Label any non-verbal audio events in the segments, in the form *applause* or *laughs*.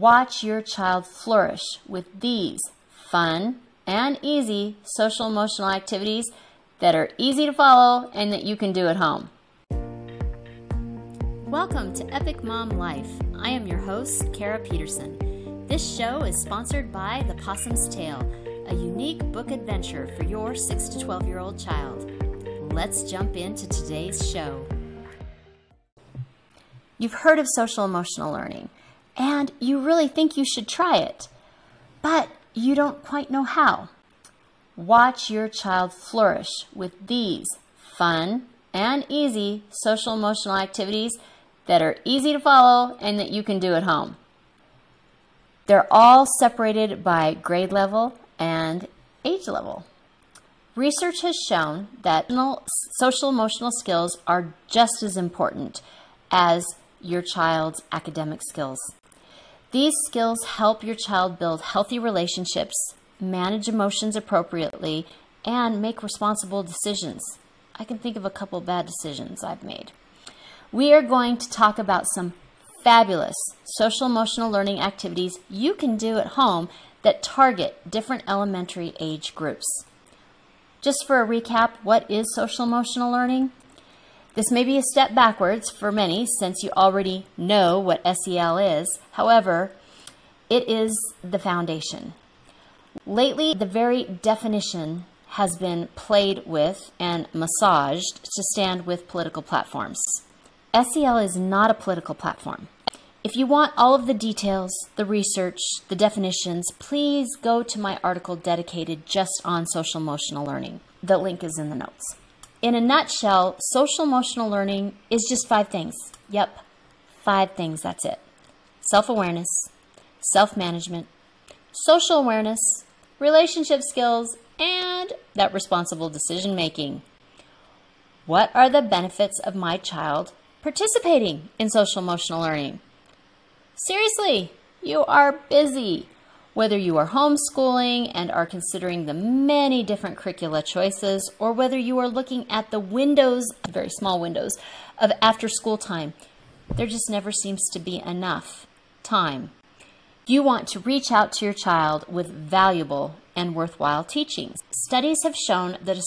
Watch your child flourish with these fun and easy social emotional activities that are easy to follow and that you can do at home. Welcome to Epic Mom Life. I am your host, Kara Peterson. This show is sponsored by The Possum's Tale, a unique book adventure for your 6 to 12 year old child. Let's jump into today's show. You've heard of social emotional learning and you really think you should try it, but you don't quite know how. Watch your child flourish with these fun and easy social emotional activities that are easy to follow and that you can do at home. They're all separated by grade level and age level. Research has shown that social emotional skills are just as important as your child's academic skills. These skills help your child build healthy relationships, manage emotions appropriately, and make responsible decisions. I can think of a couple bad decisions I've made. We are going to talk about some fabulous social emotional learning activities you can do at home that target different elementary age groups. Just for a recap, what is social emotional learning? This may be a step backwards for many since you already know what SEL is. However, it is the foundation. Lately, the very definition has been played with and massaged to stand with political platforms. SEL is not a political platform. If you want all of the details, the research, the definitions, please go to my article dedicated just on social emotional learning. The link is in the notes. In a nutshell, social emotional learning is just five things. Yep, five things, that's it self awareness, self management, social awareness, relationship skills, and that responsible decision making. What are the benefits of my child participating in social emotional learning? Seriously, you are busy. Whether you are homeschooling and are considering the many different curricula choices, or whether you are looking at the windows, very small windows, of after school time, there just never seems to be enough time. You want to reach out to your child with valuable and worthwhile teachings. Studies have shown that,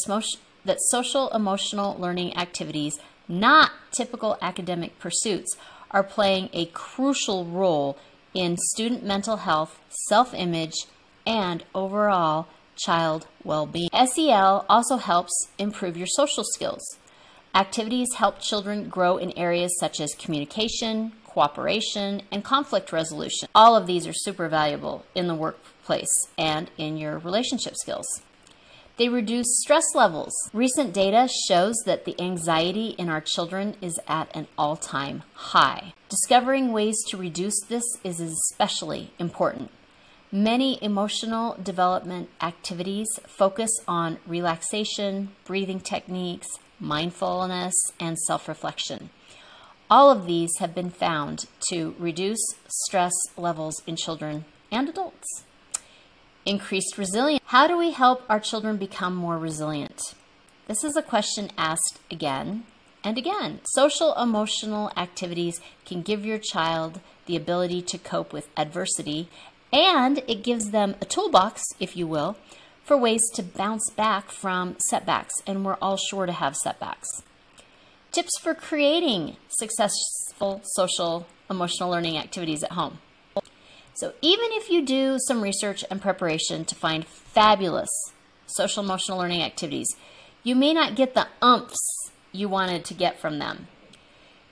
that social emotional learning activities, not typical academic pursuits, are playing a crucial role in student mental health, self image, and overall child well being. SEL also helps improve your social skills. Activities help children grow in areas such as communication, cooperation, and conflict resolution. All of these are super valuable in the workplace and in your relationship skills. They reduce stress levels. Recent data shows that the anxiety in our children is at an all time high. Discovering ways to reduce this is especially important. Many emotional development activities focus on relaxation, breathing techniques, mindfulness, and self reflection. All of these have been found to reduce stress levels in children and adults. Increased resilience. How do we help our children become more resilient? This is a question asked again and again. Social emotional activities can give your child the ability to cope with adversity, and it gives them a toolbox, if you will, for ways to bounce back from setbacks, and we're all sure to have setbacks. Tips for creating successful social emotional learning activities at home. So even if you do some research and preparation to find fabulous social emotional learning activities, you may not get the umphs you wanted to get from them.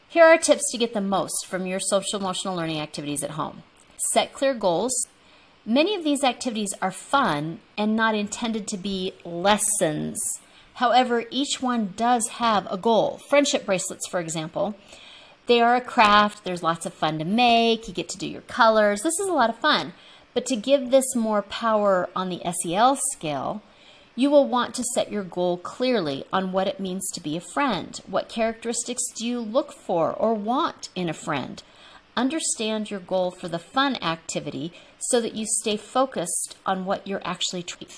Here are tips to get the most from your social emotional learning activities at home. Set clear goals. Many of these activities are fun and not intended to be lessons. However, each one does have a goal. Friendship bracelets, for example, they are a craft. There's lots of fun to make. You get to do your colors. This is a lot of fun. But to give this more power on the SEL scale, you will want to set your goal clearly on what it means to be a friend. What characteristics do you look for or want in a friend? Understand your goal for the fun activity so that you stay focused on what you're actually trying.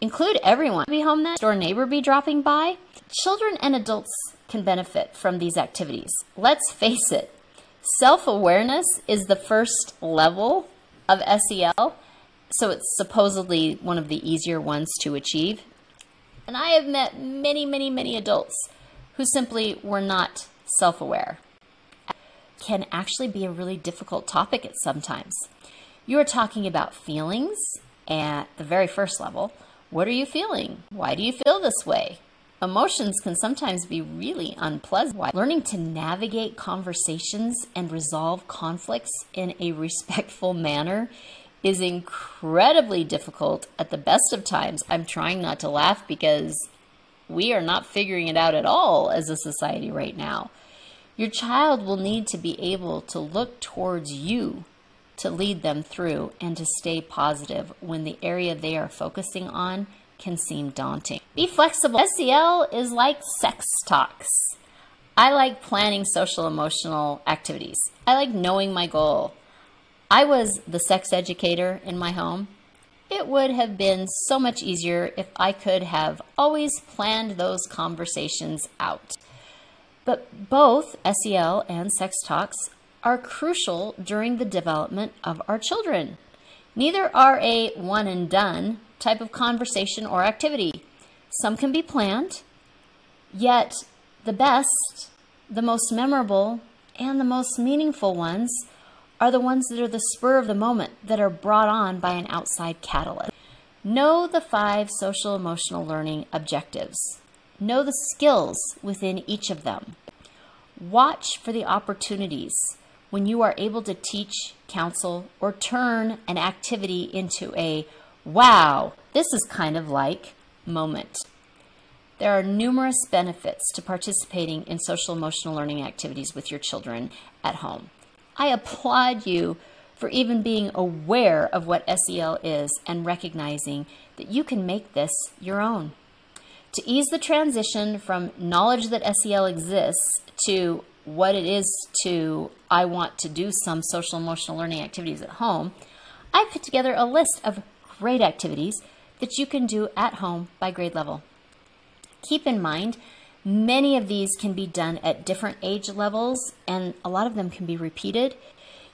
Include everyone. Be home then? Store neighbor be dropping by? Children and adults can benefit from these activities. Let's face it, Self awareness is the first level of SEL, so it's supposedly one of the easier ones to achieve. And I have met many, many, many adults who simply were not self aware. Can actually be a really difficult topic at sometimes. You are talking about feelings at the very first level. What are you feeling? Why do you feel this way? Emotions can sometimes be really unpleasant. Learning to navigate conversations and resolve conflicts in a respectful manner is incredibly difficult at the best of times. I'm trying not to laugh because we are not figuring it out at all as a society right now. Your child will need to be able to look towards you to lead them through and to stay positive when the area they are focusing on can seem daunting. Be flexible. SEL is like sex talks. I like planning social emotional activities. I like knowing my goal. I was the sex educator in my home. It would have been so much easier if I could have always planned those conversations out. But both SEL and sex talks are crucial during the development of our children. Neither are a one and done type of conversation or activity. Some can be planned, yet the best, the most memorable, and the most meaningful ones are the ones that are the spur of the moment that are brought on by an outside catalyst. Know the five social emotional learning objectives. Know the skills within each of them. Watch for the opportunities when you are able to teach, counsel, or turn an activity into a wow, this is kind of like moment. There are numerous benefits to participating in social emotional learning activities with your children at home. I applaud you for even being aware of what SEL is and recognizing that you can make this your own. To ease the transition from knowledge that SEL exists to what it is to I want to do some social emotional learning activities at home, I put together a list of great activities that you can do at home by grade level. Keep in mind, many of these can be done at different age levels and a lot of them can be repeated.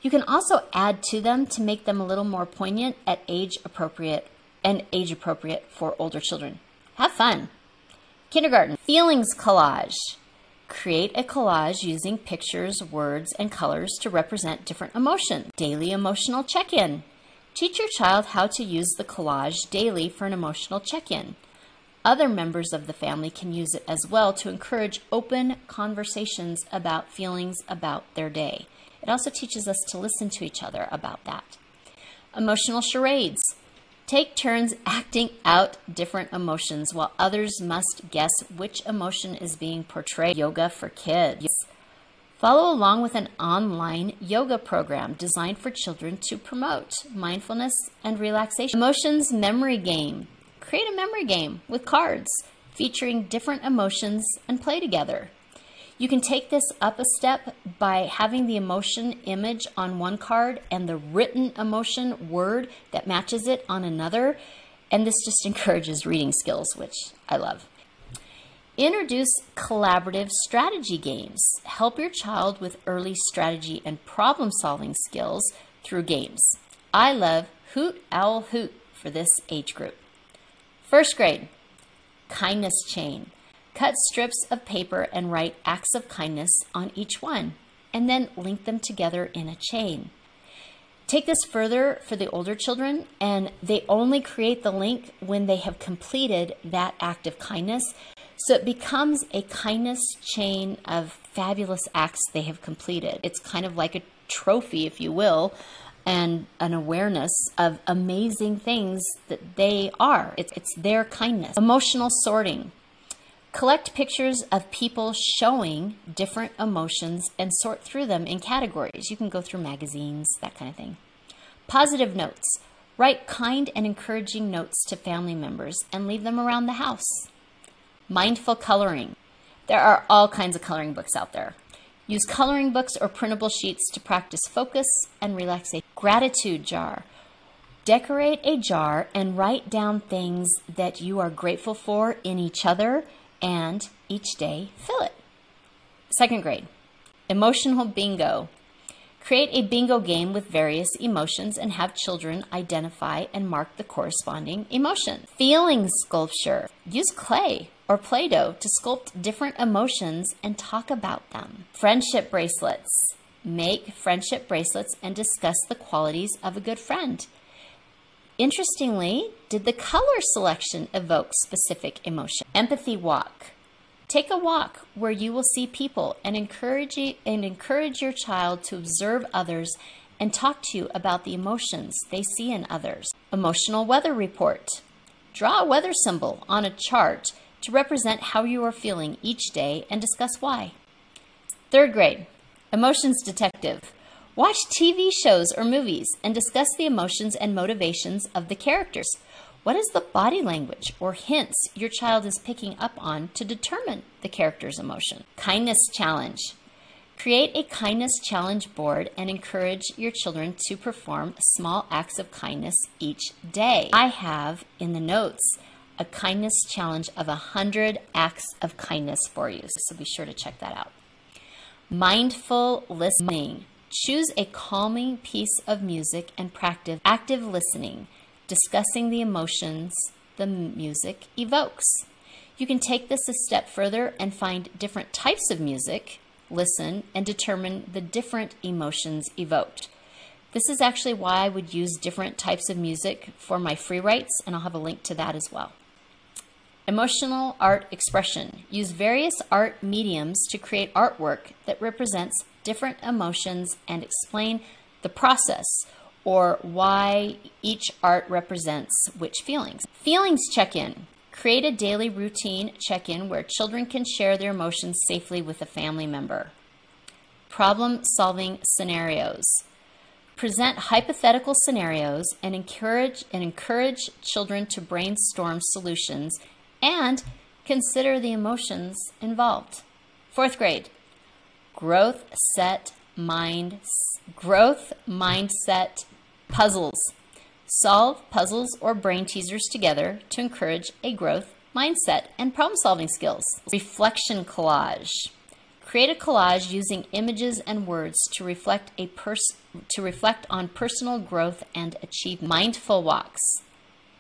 You can also add to them to make them a little more poignant at age appropriate and age appropriate for older children. Have fun. Kindergarten, feelings collage. Create a collage using pictures, words, and colors to represent different emotions. Daily emotional check in. Teach your child how to use the collage daily for an emotional check in. Other members of the family can use it as well to encourage open conversations about feelings about their day. It also teaches us to listen to each other about that. Emotional charades. Take turns acting out different emotions while others must guess which emotion is being portrayed. Yoga for kids. Follow along with an online yoga program designed for children to promote mindfulness and relaxation. Emotions memory game. Create a memory game with cards featuring different emotions and play together. You can take this up a step by having the emotion image on one card and the written emotion word that matches it on another. And this just *laughs* encourages reading skills, which I love. Introduce collaborative strategy games. Help your child with early strategy and problem solving skills through games. I love Hoot Owl Hoot for this age group. First grade, kindness chain. Cut strips of paper and write acts of kindness on each one, and then link them together in a chain. Take this further for the older children, and they only create the link when they have completed that act of kindness. So it becomes a kindness chain of fabulous acts they have completed. It's kind of like a trophy, if you will, and an awareness of amazing things that they are. It's, it's their kindness. Emotional sorting. Collect pictures of people showing different emotions and sort through them in categories. You can go through magazines, that kind of thing. Positive notes. Write kind and encouraging notes to family members and leave them around the house. Mindful coloring. There are all kinds of coloring books out there. Use coloring books or printable sheets to practice focus and relaxation. Gratitude jar. Decorate a jar and write down things that you are grateful for in each other and each day fill it. Second grade, emotional bingo. Create a bingo game with various emotions and have children identify and mark the corresponding emotion. Feeling sculpture. Use clay or Play Doh to sculpt different emotions and talk about them. Friendship bracelets. Make friendship bracelets and discuss the qualities of a good friend. Interestingly, did the color selection evoke specific emotion? Empathy walk. Take a walk where you will see people and encourage, you, and encourage your child to observe others and talk to you about the emotions they see in others. Emotional weather report. Draw a weather symbol on a chart to represent how you are feeling each day and discuss why. Third grade, emotions detective. Watch TV shows or movies and discuss the emotions and motivations of the characters. What is the body language or hints your child is picking up on to determine the character's emotion? Kindness challenge. Create a kindness challenge board and encourage your children to perform small acts of kindness each day. I have in the notes a kindness challenge of 100 acts of kindness for you, so be sure to check that out. Mindful listening. Choose a calming piece of music and practice active listening discussing the emotions the music evokes. You can take this a step further and find different types of music, listen, and determine the different emotions evoked. This is actually why I would use different types of music for my free writes, and I'll have a link to that as well. Emotional art expression. Use various art mediums to create artwork that represents different emotions and explain the process or why each art represents which feelings. Feelings check in. Create a daily routine check in where children can share their emotions safely with a family member. Problem solving scenarios. Present hypothetical scenarios and encourage and encourage children to brainstorm solutions and consider the emotions involved. Fourth grade. Growth set mind growth mindset Puzzles. Solve puzzles or brain teasers together to encourage a growth mindset and problem solving skills. Reflection collage. Create a collage using images and words to reflect a pers- to reflect on personal growth and achieve mindful walks.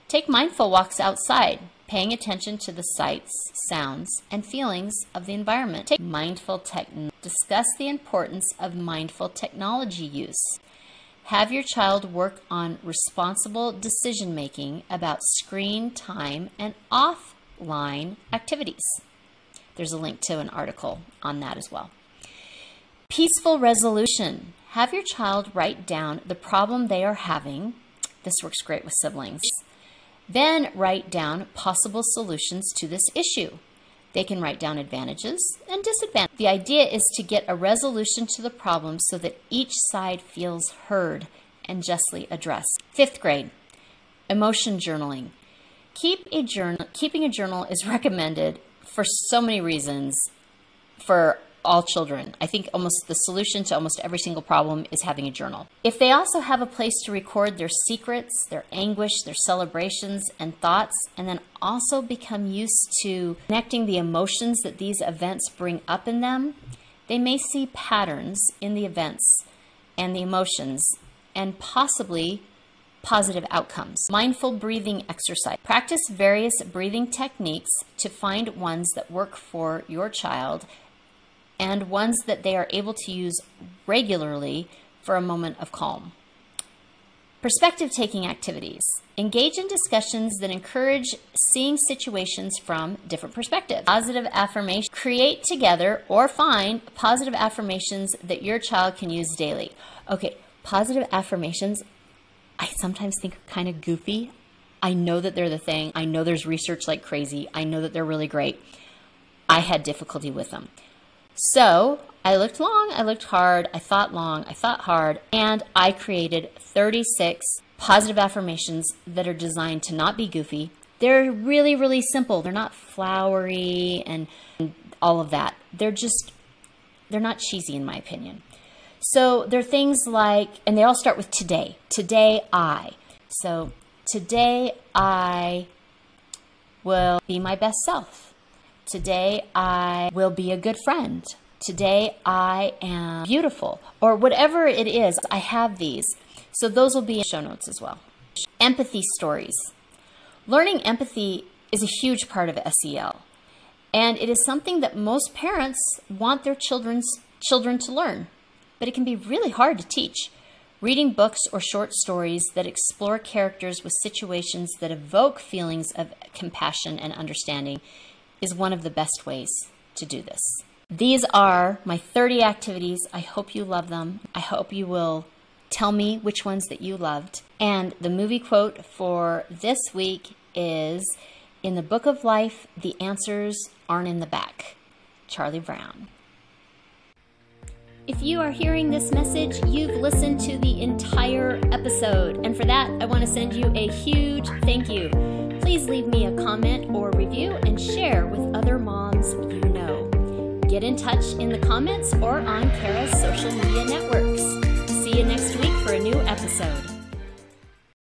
Take mindful walks outside, paying attention to the sights, sounds, and feelings of the environment. Take mindful tech. Discuss the importance of mindful technology use. Have your child work on responsible decision making about screen time and offline activities. There's a link to an article on that as well. Peaceful resolution. Have your child write down the problem they are having. This works great with siblings. Then write down possible solutions to this issue. They can write down advantages and disadvantages. The idea is to get a resolution to the problem so that each side feels heard and justly addressed. Fifth grade, emotion journaling. Keep a journal, keeping a journal is *laughs* recommended for so many reasons for all children. I think almost the solution to almost every single problem is having a journal. If they also have a place to record their secrets, their anguish, their celebrations and thoughts, and then also become used to connecting the emotions that these events bring up in them, they may see patterns in the events and the emotions and possibly positive outcomes. Mindful breathing exercise. Practice various breathing techniques to find ones that work for your child and ones that they are able to use regularly for a moment of calm. Perspective taking activities. Engage in discussions that encourage seeing situations from different perspectives. Positive affirmation. Create together or find positive affirmations that your child can use daily. Okay, positive affirmations I sometimes think are kind of goofy. I know that they're the thing. I know there's research like crazy. I know that they're really great. I had difficulty with them. So I looked long, I looked hard, I thought long, I thought hard, and I created 36 positive affirmations that are designed to not be goofy. They're really, really simple. They're not flowery and all of that. They're just, they're not cheesy in my opinion. So they're things like, and they all start with today. Today I. So today I will be my best self. Today I will be a good friend. Today I am beautiful, or whatever it is, I have these. So those will be in show notes as well. Empathy stories. Learning empathy is a huge part of SEL, and it is something that most parents want their children's children to learn, but it can be really hard to teach. Reading books or short stories that explore characters with situations that evoke feelings of compassion and understanding is one of the best ways to do this. These are my 30 activities. I hope you love them. I hope you will tell me which ones that you loved. And the movie quote for this week is In the Book of Life, the answers aren't in the back. Charlie Brown. If you are hearing this message, you've listened to the entire episode. And for that, I want to send you a huge thank you. Please leave me a comment or review and share with other moms you know. Get in touch in the comments or on Kara's social media networks. See you next week for a new episode.